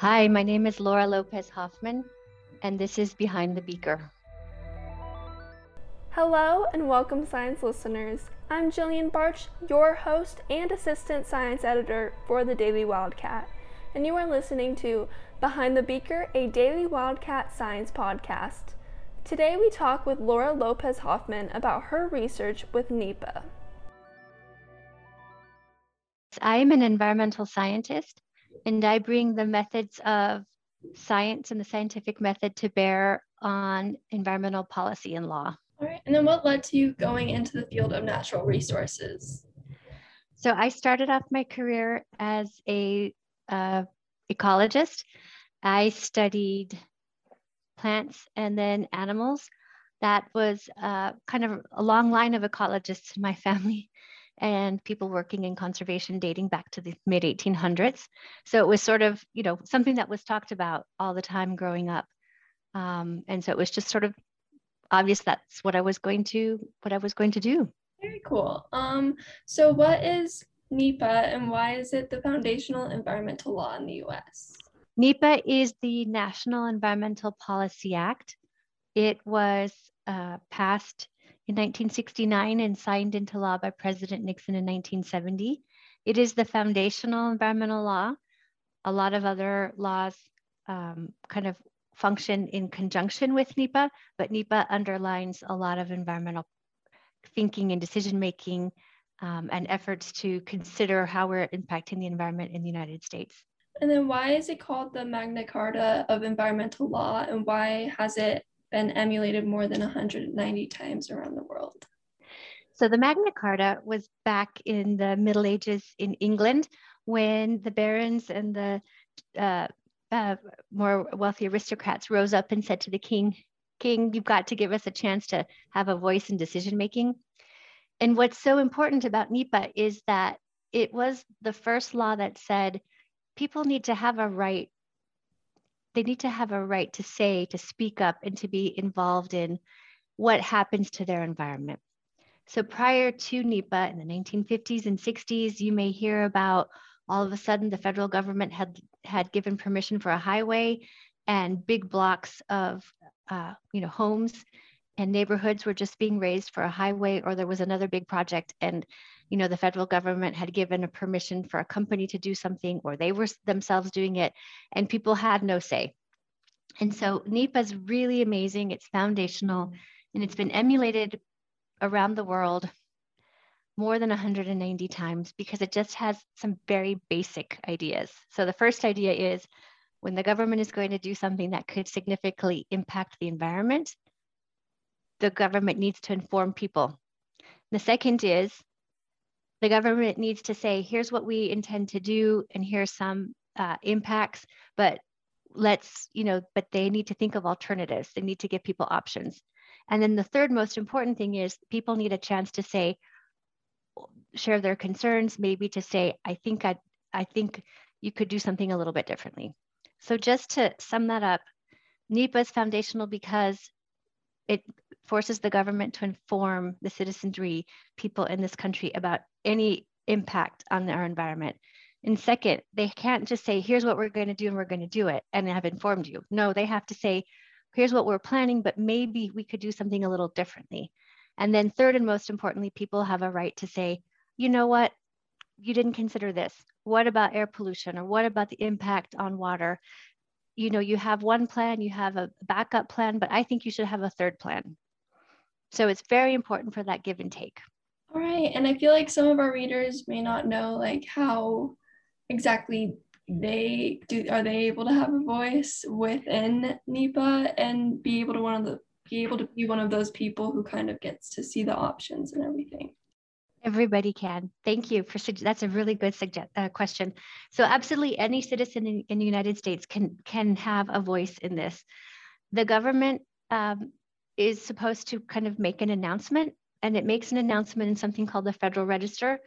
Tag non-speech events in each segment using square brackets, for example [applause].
Hi, my name is Laura Lopez Hoffman, and this is Behind the Beaker. Hello, and welcome, science listeners. I'm Jillian Barch, your host and assistant science editor for the Daily Wildcat, and you are listening to Behind the Beaker, a Daily Wildcat science podcast. Today, we talk with Laura Lopez Hoffman about her research with NEPA. I am an environmental scientist and I bring the methods of science and the scientific method to bear on environmental policy and law. All right. And then what led to you going into the field of natural resources? So I started off my career as a uh, ecologist. I studied plants and then animals. That was uh, kind of a long line of ecologists in my [laughs] family and people working in conservation dating back to the mid 1800s. So it was sort of, you know, something that was talked about all the time growing up. Um, and so it was just sort of obvious that's what I was going to what I was going to do. Very cool. Um, so what is NEPA and why is it the foundational environmental law in the US? NEPA is the National Environmental Policy Act. It was uh, passed in 1969 and signed into law by President Nixon in 1970. It is the foundational environmental law. A lot of other laws um, kind of function in conjunction with NEPA, but NEPA underlines a lot of environmental thinking and decision making um, and efforts to consider how we're impacting the environment in the United States. And then why is it called the Magna Carta of Environmental Law and why has it been emulated more than 190 times around the world. So the Magna Carta was back in the Middle Ages in England when the barons and the uh, uh, more wealthy aristocrats rose up and said to the king, King, you've got to give us a chance to have a voice in decision making. And what's so important about NEPA is that it was the first law that said people need to have a right they need to have a right to say, to speak up, and to be involved in what happens to their environment. So prior to NEPA in the 1950s and 60s, you may hear about all of a sudden the federal government had had given permission for a highway and big blocks of uh, you know homes and neighborhoods were just being razed for a highway or there was another big project and you know the federal government had given a permission for a company to do something or they were themselves doing it and people had no say. And so NEPA is really amazing it's foundational and it's been emulated around the world more than 190 times because it just has some very basic ideas. So the first idea is when the government is going to do something that could significantly impact the environment the government needs to inform people. The second is the government needs to say, here's what we intend to do, and here's some uh, impacts, but let's, you know, but they need to think of alternatives. They need to give people options. And then the third most important thing is people need a chance to say, share their concerns, maybe to say, I think I, I think you could do something a little bit differently. So just to sum that up, NEPA is foundational because it forces the government to inform the citizenry, people in this country about any impact on our environment. And second, they can't just say, here's what we're going to do and we're going to do it and have informed you. No, they have to say, here's what we're planning, but maybe we could do something a little differently. And then third and most importantly, people have a right to say, you know what, you didn't consider this. What about air pollution or what about the impact on water? You know, you have one plan, you have a backup plan, but I think you should have a third plan. So it's very important for that give and take. All right. And I feel like some of our readers may not know like how exactly they do are they able to have a voice within NEPA and be able to one of the be able to be one of those people who kind of gets to see the options and everything. Everybody can. Thank you for that's a really good suggest, uh, question. So absolutely, any citizen in, in, the United States can can have a voice in this. The government um, is supposed to kind of make an announcement and it makes an announcement in something called the Federal Register.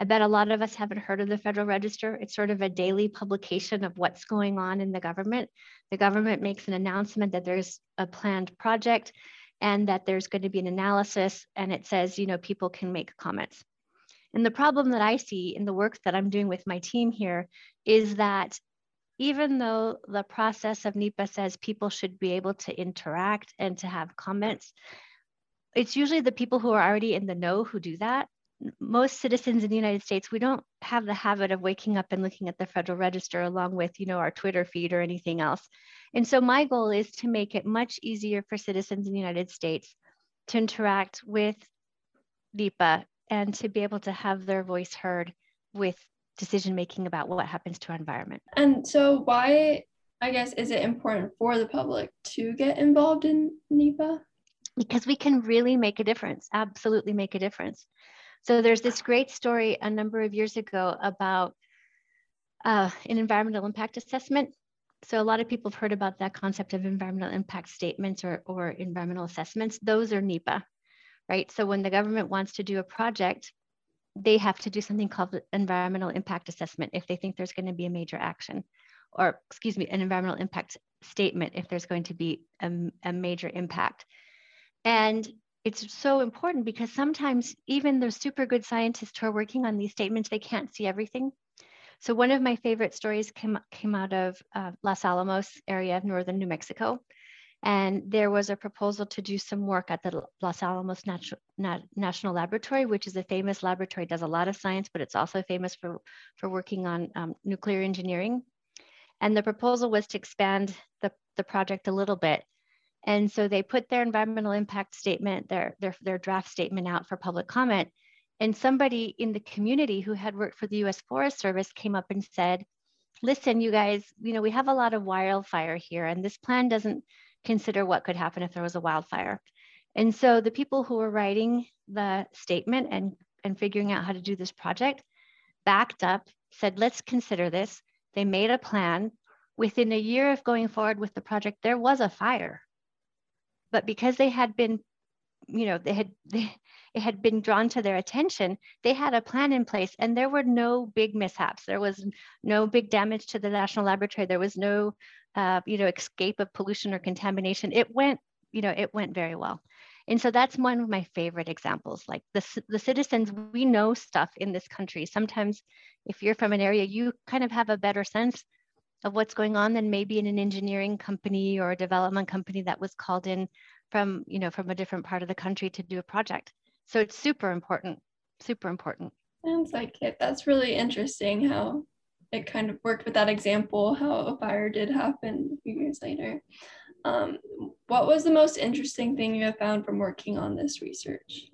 I bet a lot of us haven't heard of the Federal Register. It's sort of a daily publication of what's going on in the government. The government makes an announcement that there's a planned project and that there's going to be an analysis and it says, you know, people can make comments. And the problem that I see in the work that I'm doing with my team here is that even though the process of NEPA says people should be able to interact and to have comments, it's usually the people who are already in the know who do that. Most citizens in the United States, we don't have the habit of waking up and looking at the Federal Register along with, you know, our Twitter feed or anything else. And so my goal is to make it much easier for citizens in the United States to interact with NEPA and to be able to have their voice heard with decision making about what happens to our environment. And so why I guess is it important for the public to get involved in NEPA? Because we can really make a difference, absolutely make a difference. So there's this great story a number of years ago about uh, an environmental impact assessment. So a lot of people have heard about that concept of environmental impact statements or, or environmental assessments. Those are NEPA, right? So when the government wants to do a project, they have to do something called environmental impact assessment if they think there's going to be a major action, or excuse me, an environmental impact statement if there's going to be a, a major impact. And it's so important because sometimes even the super good scientists who are working on these statements, they can't see everything. So one of my favorite stories came, came out of uh, Los Alamos area of northern New Mexico. And there was a proposal to do some work at the Los Alamos Natu Nat National Laboratory, which is a famous laboratory, does a lot of science, but it's also famous for, for working on um, nuclear engineering. And the proposal was to expand the, the project a little bit. And so they put their environmental impact statement, their, their, their draft statement out for public comment. And somebody in the community who had worked for the US Forest Service came up and said, listen, you guys, you know, we have a lot of wildfire here and this plan doesn't consider what could happen if there was a wildfire. And so the people who were writing the statement and, and figuring out how to do this project backed up, said, let's consider this. They made a plan. Within a year of going forward with the project, there was a fire. But because they had been, you know, they had they, it had been drawn to their attention, they had a plan in place and there were no big mishaps. There was no big damage to the national laboratory. There was no uh, you know, escape of pollution or contamination, it went, you know, it went very well. And so that's one of my favorite examples. Like the, the citizens, we know stuff in this country. Sometimes if you're from an area, you kind of have a better sense of what's going on than maybe in an engineering company or a development company that was called in from, you know, from a different part of the country to do a project. So it's super important, super important. Sounds like it. That's really interesting how it kind of worked with that example how a fire did happen a few years later. Um, what was the most interesting thing you have found from working on this research?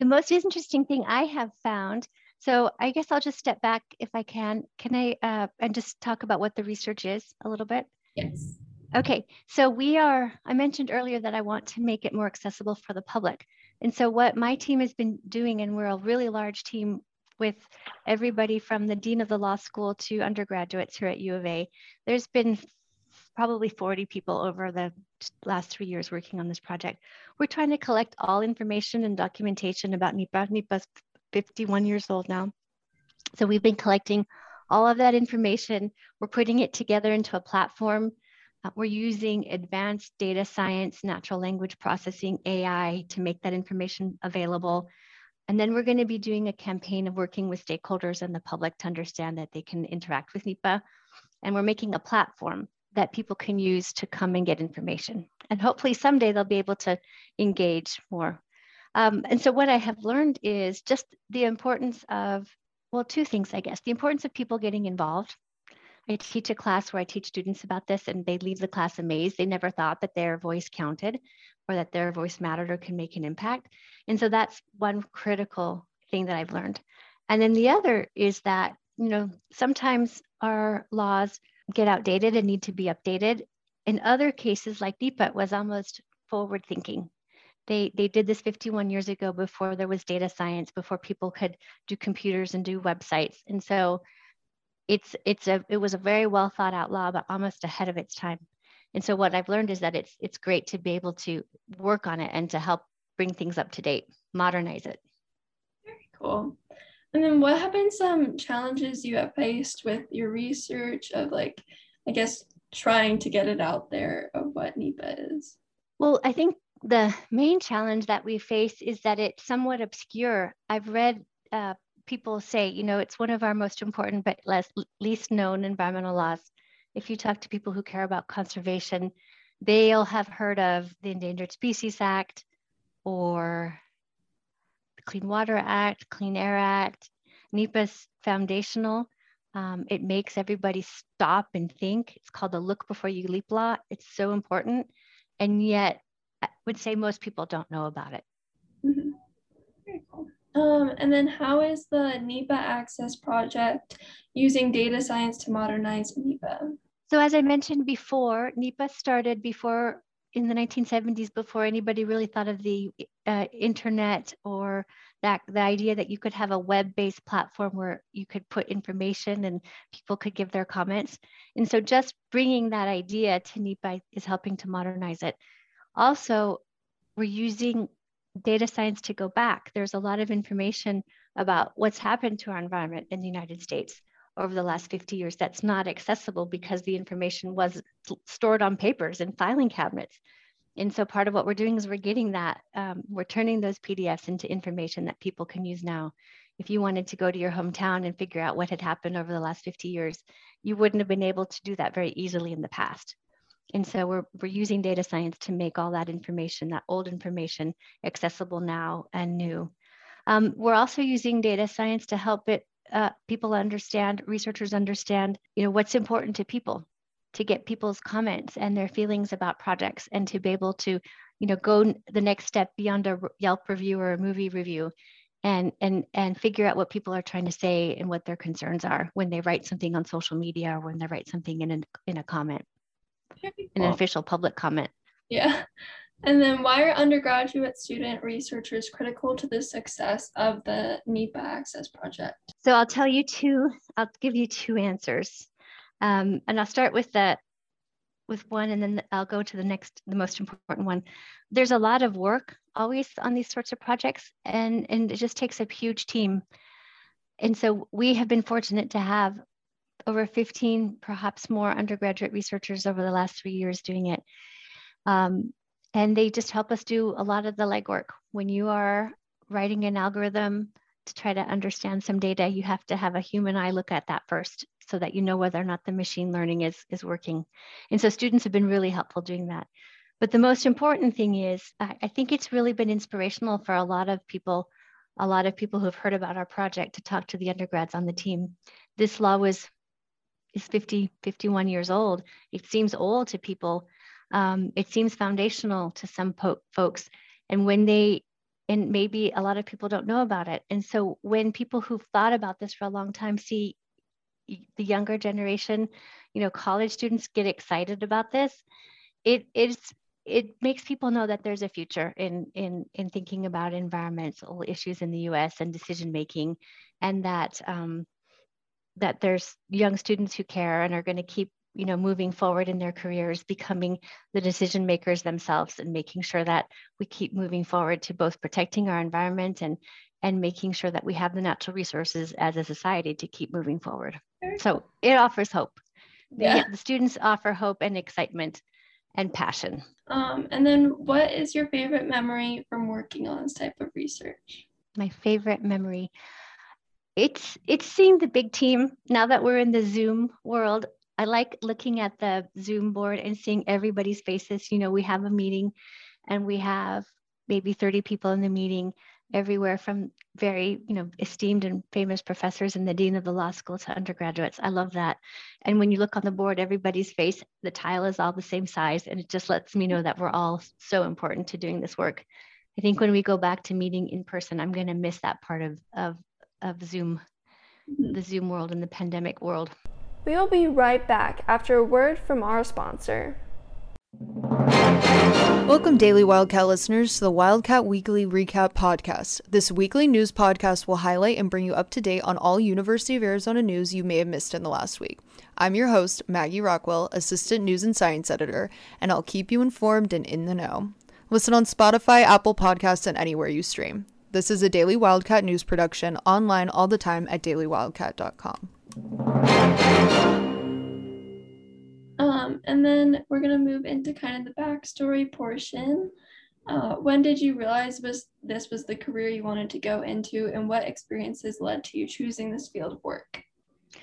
The most interesting thing I have found, so I guess I'll just step back if I can. Can I, uh, and just talk about what the research is a little bit? Yes. Okay, so we are, I mentioned earlier that I want to make it more accessible for the public. And so what my team has been doing, and we're a really large team with everybody from the dean of the law school to undergraduates here at U of A. There's been probably 40 people over the last three years working on this project. We're trying to collect all information and documentation about NEPA. NEPA's 51 years old now. So we've been collecting all of that information. We're putting it together into a platform. Uh, we're using advanced data science, natural language processing, AI to make that information available. And then we're going to be doing a campaign of working with stakeholders and the public to understand that they can interact with NEPA. And we're making a platform that people can use to come and get information. And hopefully someday they'll be able to engage more. Um, and so what I have learned is just the importance of, well, two things, I guess. The importance of people getting involved. I teach a class where I teach students about this and they leave the class amazed. They never thought that their voice counted or that their voice mattered or can make an impact. And so that's one critical thing that I've learned. And then the other is that, you know, sometimes our laws get outdated and need to be updated. In other cases, like NEPA, was almost forward thinking. They, they did this 51 years ago before there was data science, before people could do computers and do websites. And so it's, it's a, it was a very well thought out law, but almost ahead of its time. And so what I've learned is that it's it's great to be able to work on it and to help bring things up to date, modernize it. Very cool. And then what have been some challenges you have faced with your research of like, I guess, trying to get it out there of what NEPA is? Well, I think the main challenge that we face is that it's somewhat obscure. I've read uh, people say, you know, it's one of our most important but less least known environmental laws. if you talk to people who care about conservation, they'll have heard of the Endangered Species Act or the Clean Water Act, Clean Air Act. NEPA's foundational. Um, it makes everybody stop and think. It's called the Look Before You Leap law. It's so important. And yet, I would say most people don't know about it. Mm-hmm. Very cool. Um, and then, how is the NEPA Access project using data science to modernize NEPA? So, as I mentioned before, NEPA started before in the 1970s, before anybody really thought of the uh, internet or that the idea that you could have a web-based platform where you could put information and people could give their comments. And so, just bringing that idea to NEPA is helping to modernize it. Also, we're using data science to go back. There's a lot of information about what's happened to our environment in the United States over the last 50 years that's not accessible because the information was stored on papers and filing cabinets. And so part of what we're doing is we're getting that, um, we're turning those PDFs into information that people can use now. If you wanted to go to your hometown and figure out what had happened over the last 50 years, you wouldn't have been able to do that very easily in the past. And so we're, we're using data science to make all that information, that old information, accessible now and new. Um, we're also using data science to help it uh, people understand, researchers understand, you know, what's important to people, to get people's comments and their feelings about projects, and to be able to, you know, go the next step beyond a Yelp review or a movie review, and and and figure out what people are trying to say and what their concerns are when they write something on social media or when they write something in an, in a comment an official public comment. Yeah. And then why are undergraduate student researchers critical to the success of the NEPA Access project? So I'll tell you two, I'll give you two answers. Um, and I'll start with the with one and then I'll go to the next, the most important one. There's a lot of work always on these sorts of projects and, and it just takes a huge team. And so we have been fortunate to have over 15, perhaps more undergraduate researchers over the last three years doing it. Um, and they just help us do a lot of the legwork. When you are writing an algorithm to try to understand some data, you have to have a human eye look at that first so that you know whether or not the machine learning is, is working. And so students have been really helpful doing that. But the most important thing is, I, I think it's really been inspirational for a lot of people, a lot of people who have heard about our project to talk to the undergrads on the team. This law was is 50, 51 years old. It seems old to people. Um, it seems foundational to some po- folks. And when they, and maybe a lot of people don't know about it. And so when people who've thought about this for a long time see the younger generation, you know, college students get excited about this, it it is it makes people know that there's a future in in in thinking about environmental issues in the U.S. and decision making, and that um, that there's young students who care and are going to keep you know moving forward in their careers becoming the decision makers themselves and making sure that we keep moving forward to both protecting our environment and and making sure that we have the natural resources as a society to keep moving forward. So it offers hope. Yeah. the, the students offer hope and excitement and passion. Um, and then what is your favorite memory from working on this type of research? My favorite memory it's it's seeing the big team. Now that we're in the zoom world i like looking at the zoom board and seeing everybody's faces. You know we have a meeting and we have maybe 30 people in the meeting everywhere from very you know esteemed and famous professors and the dean of the law school to undergraduates. I love that. And when you look on the board everybody's face the tile is all the same size and it just lets me know that we're all so important to doing this work. I think when we go back to meeting in person i'm going to miss that part of, of of Zoom, mm-hmm. the Zoom world and the pandemic world. We will be right back after a word from our sponsor. Welcome, Daily Wildcat listeners, to the Wildcat Weekly Recap Podcast. This weekly news podcast will highlight and bring you up to date on all University of Arizona news you may have missed in the last week. I'm your host, Maggie Rockwell, Assistant News and Science Editor, and I'll keep you informed and in the know. Listen on Spotify, Apple Podcasts, and anywhere you stream. This is a Daily Wildcat news production online all the time at dailywildcat.com. Um, and then we're going to move into kind of the backstory portion. Uh, when did you realize was this was the career you wanted to go into, and what experiences led to you choosing this field of work? So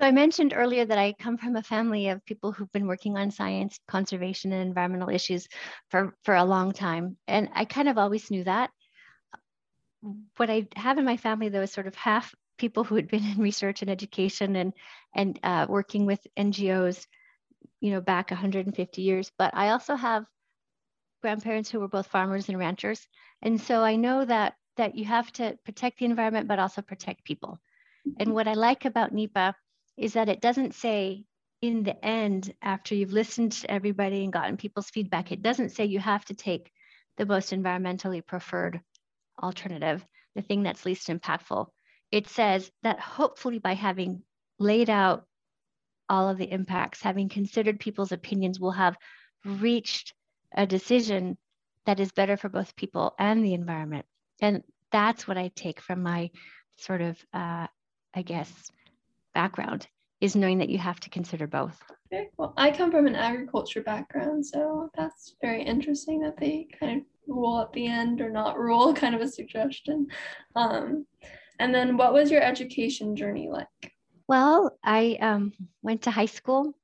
I mentioned earlier that I come from a family of people who've been working on science, conservation, and environmental issues for, for a long time. And I kind of always knew that. What I have in my family, though, is sort of half people who had been in research and education and, and uh, working with NGOs, you know, back 150 years. But I also have grandparents who were both farmers and ranchers. And so I know that that you have to protect the environment, but also protect people. And what I like about NEPA is that it doesn't say in the end, after you've listened to everybody and gotten people's feedback, it doesn't say you have to take the most environmentally preferred alternative, the thing that's least impactful. It says that hopefully by having laid out all of the impacts, having considered people's opinions, we'll have reached a decision that is better for both people and the environment. And that's what I take from my sort of, uh, I guess, background is knowing that you have to consider both. Okay, well, I come from an agriculture background, so that's very interesting that they kind of rule at the end or not rule, [laughs] kind of a suggestion. Um, and then, what was your education journey like? Well, I um, went to high school.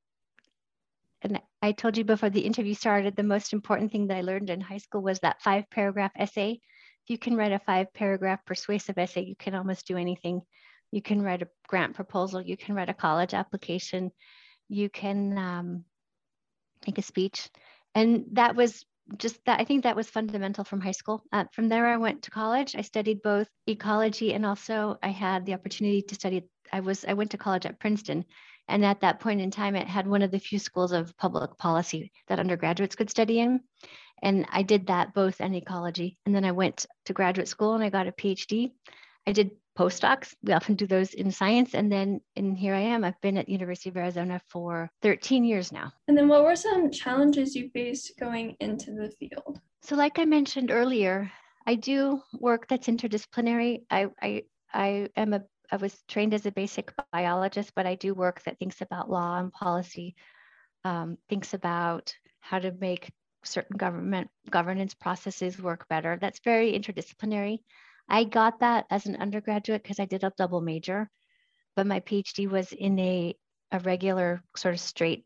And I told you before the interview started, the most important thing that I learned in high school was that five paragraph essay. If you can write a five paragraph persuasive essay, you can almost do anything you can write a grant proposal, you can write a college application, you can um, make a speech. And that was just that, I think that was fundamental from high school. Uh, from there, I went to college. I studied both ecology and also I had the opportunity to study. I was, I went to college at Princeton. And at that point in time, it had one of the few schools of public policy that undergraduates could study in. And I did that both in ecology. And then I went to graduate school and I got a PhD. I did postdocs. We often do those in science. And then and here I am. I've been at University of Arizona for 13 years now. And then what were some challenges you faced going into the field? So like I mentioned earlier, I do work that's interdisciplinary. I I I am a I was trained as a basic biologist, but I do work that thinks about law and policy, um, thinks about how to make certain government governance processes work better. That's very interdisciplinary. I got that as an undergraduate because I did a double major, but my PhD was in a, a regular sort of straight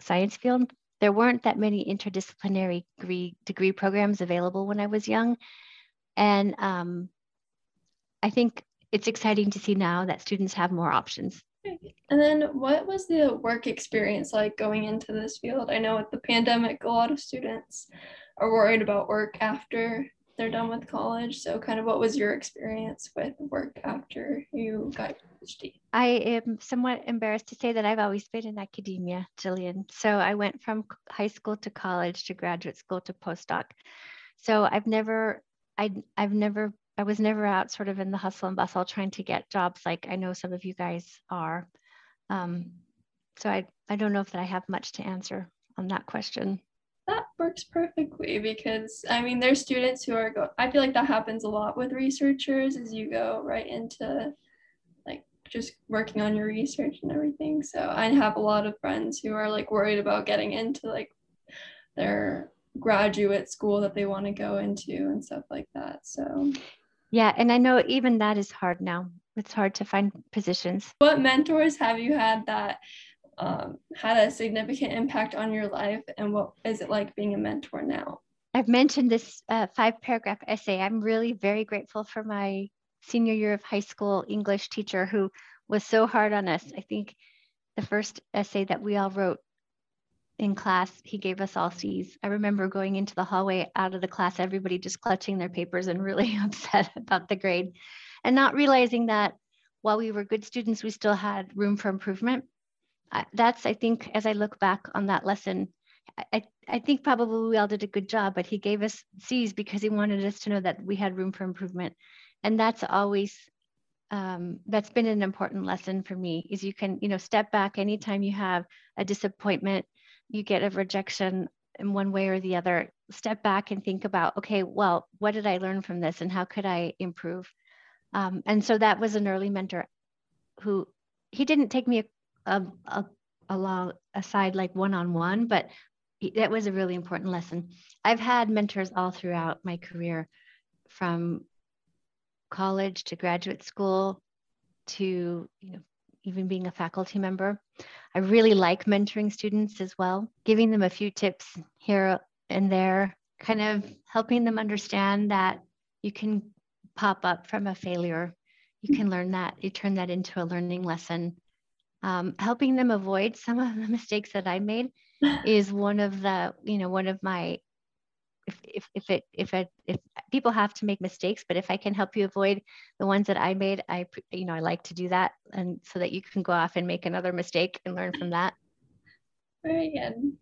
science field. There weren't that many interdisciplinary degree, degree programs available when I was young. And um, I think it's exciting to see now that students have more options. And then what was the work experience like going into this field? I know with the pandemic, a lot of students are worried about work after they're done with college. So, kind of what was your experience with work after you got your PhD? I am somewhat embarrassed to say that I've always been in academia, Jillian. So, I went from high school to college to graduate school to postdoc. So, I've never, I, I've never, I was never out sort of in the hustle and bustle trying to get jobs like I know some of you guys are. Um, so, I, I don't know if that I have much to answer on that question that works perfectly because I mean there's students who are go I feel like that happens a lot with researchers as you go right into like just working on your research and everything. So I have a lot of friends who are like worried about getting into like their graduate school that they want to go into and stuff like that. So yeah, and I know even that is hard now. It's hard to find positions. What mentors have you had that um, had a significant impact on your life and what is it like being a mentor now? I've mentioned this uh, five paragraph essay. I'm really very grateful for my senior year of high school English teacher who was so hard on us. I think the first essay that we all wrote in class, he gave us all C's. I remember going into the hallway out of the class, everybody just clutching their papers and [laughs] really upset about the grade and not realizing that while we were good students, we still had room for improvement that's, I think, as I look back on that lesson, I, I think probably we all did a good job, but he gave us C's because he wanted us to know that we had room for improvement. And that's always, um, that's been an important lesson for me is you can, you know, step back anytime you have a disappointment, you get a rejection in one way or the other, step back and think about, okay, well, what did I learn from this and how could I improve? Um, and so that was an early mentor who, he didn't take me a, a, along aside like one-on-one, but that was a really important lesson. I've had mentors all throughout my career from college to graduate school to you know even being a faculty member. I really like mentoring students as well, giving them a few tips here and there, kind of helping them understand that you can pop up from a failure. You mm-hmm. can learn that, you turn that into a learning lesson. Um, helping them avoid some of the [laughs] mistakes that I made is one of the, you know, one of my if, if, if it if it if people have to make mistakes but if i can help you avoid the ones that i made i you know i like to do that. And so that you can go off and make another mistake and learn from that. Very good.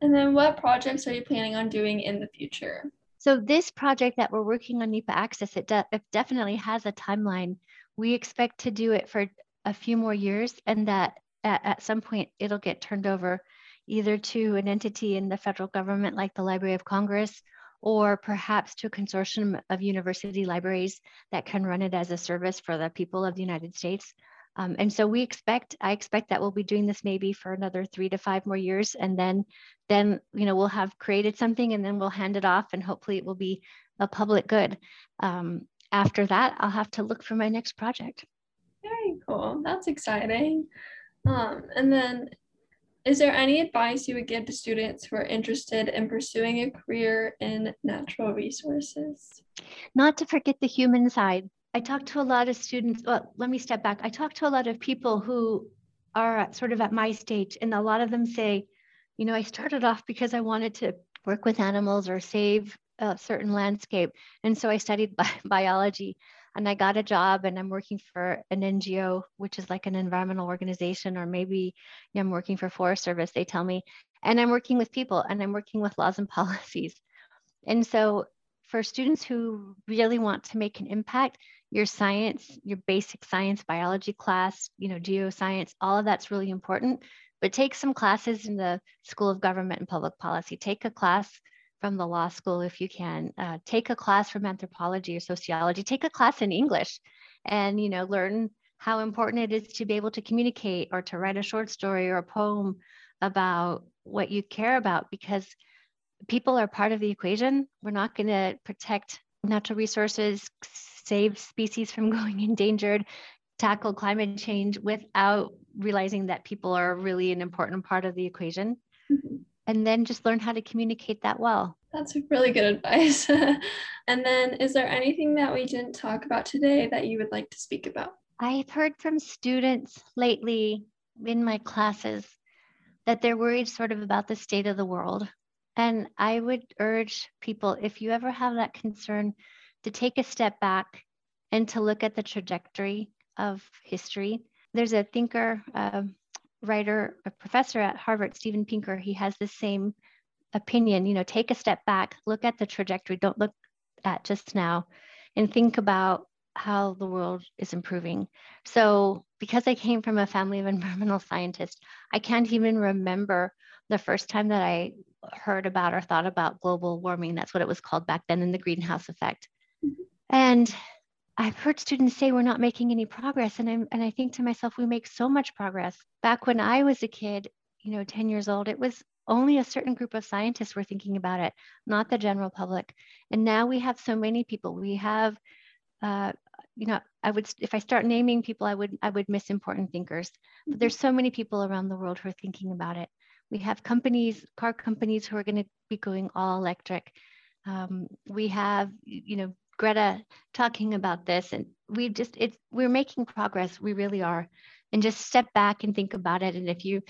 And then what projects are you planning on doing in the future? So this project that we're working on NEPA Access, it, de- it definitely has a timeline. We expect to do it for a few more years and that at, at some point it'll get turned over either to an entity in the federal government like the Library of Congress or perhaps to a consortium of university libraries that can run it as a service for the people of the United States. Um, and so we expect, I expect that we'll be doing this maybe for another three to five more years. And then, then, you know, we'll have created something and then we'll hand it off and hopefully it will be a public good. Um, after that, I'll have to look for my next project. Cool. That's exciting. Um, and then is there any advice you would give to students who are interested in pursuing a career in natural resources? Not to forget the human side. I talk to a lot of students. Well, let me step back. I talk to a lot of people who are sort of at my stage, and a lot of them say, you know, I started off because I wanted to work with animals or save a certain landscape. And so I studied [laughs] bi- biology and I got a job and I'm working for an NGO, which is like an environmental organization, or maybe I'm working for Forest Service, they tell me, and I'm working with people and I'm working with laws and [laughs] policies. And so for students who really want to make an impact, your science, your basic science, biology class, you know, geoscience, all of that's really important. But take some classes in the School of Government and Public Policy. Take a class from the law school if you can uh, take a class from anthropology or sociology take a class in english and you know learn how important it is to be able to communicate or to write a short story or a poem about what you care about because people are part of the equation. We're not going to protect natural resources save species from [laughs] going endangered tackle climate change without realizing that people are really an important part of the equation. Mm-hmm and then just learn how to communicate that well. That's really good advice. [laughs] and then, is there anything that we didn't talk about today that you would like to speak about? I've heard from students lately in my classes that they're worried sort of about the state of the world. And I would urge people, if you ever have that concern, to take a step back and to look at the trajectory of history. There's a thinker, uh, writer, a professor at Harvard, Steven Pinker, he has the same opinion. You know, take a step back, look at the trajectory, don't look at just now, and think about how the world is improving. So, because I came from a family of [laughs] environmental scientists, I can't even remember the first time that I heard about or thought about global warming. That's what it was called back then in the greenhouse effect. Mm-hmm. And I've heard students say we're not making any progress. And, I'm, and I think to myself, we make so much progress. Back when I was a kid, you know, 10 years old, it was only a certain group of scientists were thinking about it, not the general public. And now we have so many people. We have, uh, you know, I would, if I start naming people, I would, I would miss important thinkers. But there's so many people around the world who are thinking about it. We have companies, car companies who are going to be going all electric. Um, we have, you know, Greta talking about this, and we just it's we're making progress. We really are, and just step back and think about it. And if you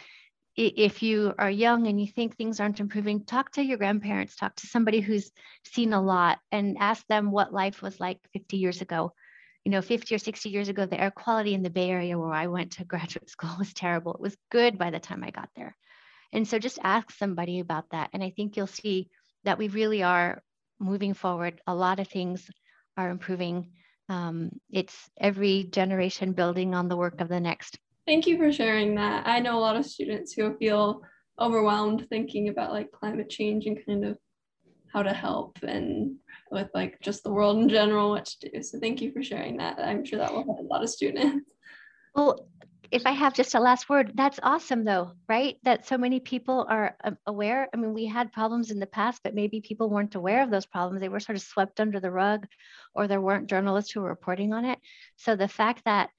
if you are young and you think things aren't improving, talk to your grandparents, talk to somebody who's seen a lot, and ask them what life was like 50 years ago. You know, 50 or 60 years ago, the air quality in the Bay Area where I went to [laughs] graduate school was terrible. It was good by the time I got there. And so just ask somebody about that. And I think you'll see that we really are moving forward. A lot of things are improving. Um, it's every generation building on the work of the next. Thank you for sharing that. I know a lot of students who feel overwhelmed thinking about like climate change and kind of how to help and with like just the world in general, what to do. So thank you for sharing that. I'm sure that will help a lot of students. Well, if I have just a last word, that's awesome though, right? That so many people are um, aware. I mean, we had problems in the past, but maybe people weren't aware of those problems. They were sort of swept under the rug, or there weren't journalists who were reporting on it. So the fact that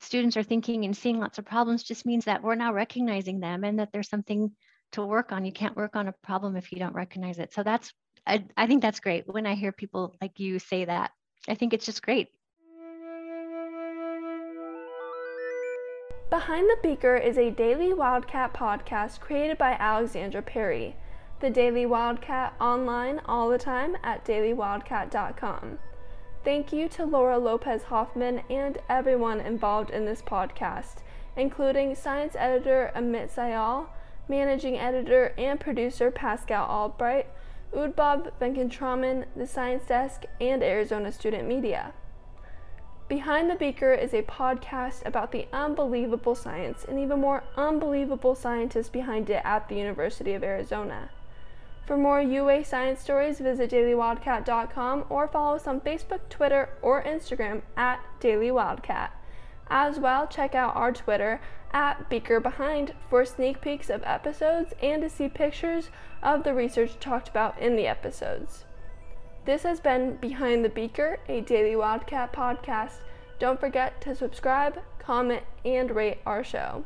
students are thinking and seeing lots of problems just means that we're now recognizing them and that there's something to work on. You can't work on a problem if you don't recognize it. So that's, I, I think that's great when I hear people like you say that. I think it's just great. Behind the Beaker is a daily Wildcat podcast created by Alexandra Perry. The Daily Wildcat online all the time at dailywildcat.com. Thank you to Laura Lopez Hoffman and everyone involved in this podcast, including science editor Amit Sayal, managing editor and producer Pascal Albright, Udbab Venkatraman, the Science Desk, and Arizona Student Media. Behind the Beaker is a podcast about the unbelievable science and even more unbelievable scientists behind it at the University of Arizona. For more UA science stories, visit dailywildcat.com or follow us on Facebook, Twitter, or Instagram at dailywildcat. As well, check out our Twitter at Beaker Behind for sneak peeks of episodes and to see pictures of the research talked about in the episodes. This has been Behind the Beaker, a Daily Wildcat podcast. Don't forget to subscribe, comment, and rate our show.